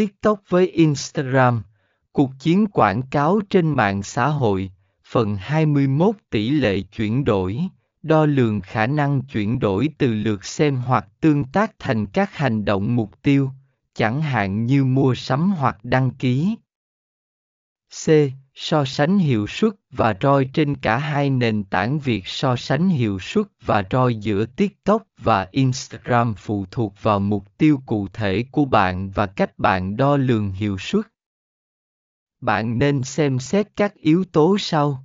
TikTok với Instagram, cuộc chiến quảng cáo trên mạng xã hội, phần 21 tỷ lệ chuyển đổi, đo lường khả năng chuyển đổi từ lượt xem hoặc tương tác thành các hành động mục tiêu, chẳng hạn như mua sắm hoặc đăng ký. C. So sánh hiệu suất và ROI trên cả hai nền tảng Việc so sánh hiệu suất và ROI giữa TikTok và Instagram phụ thuộc vào mục tiêu cụ thể của bạn và cách bạn đo lường hiệu suất. Bạn nên xem xét các yếu tố sau.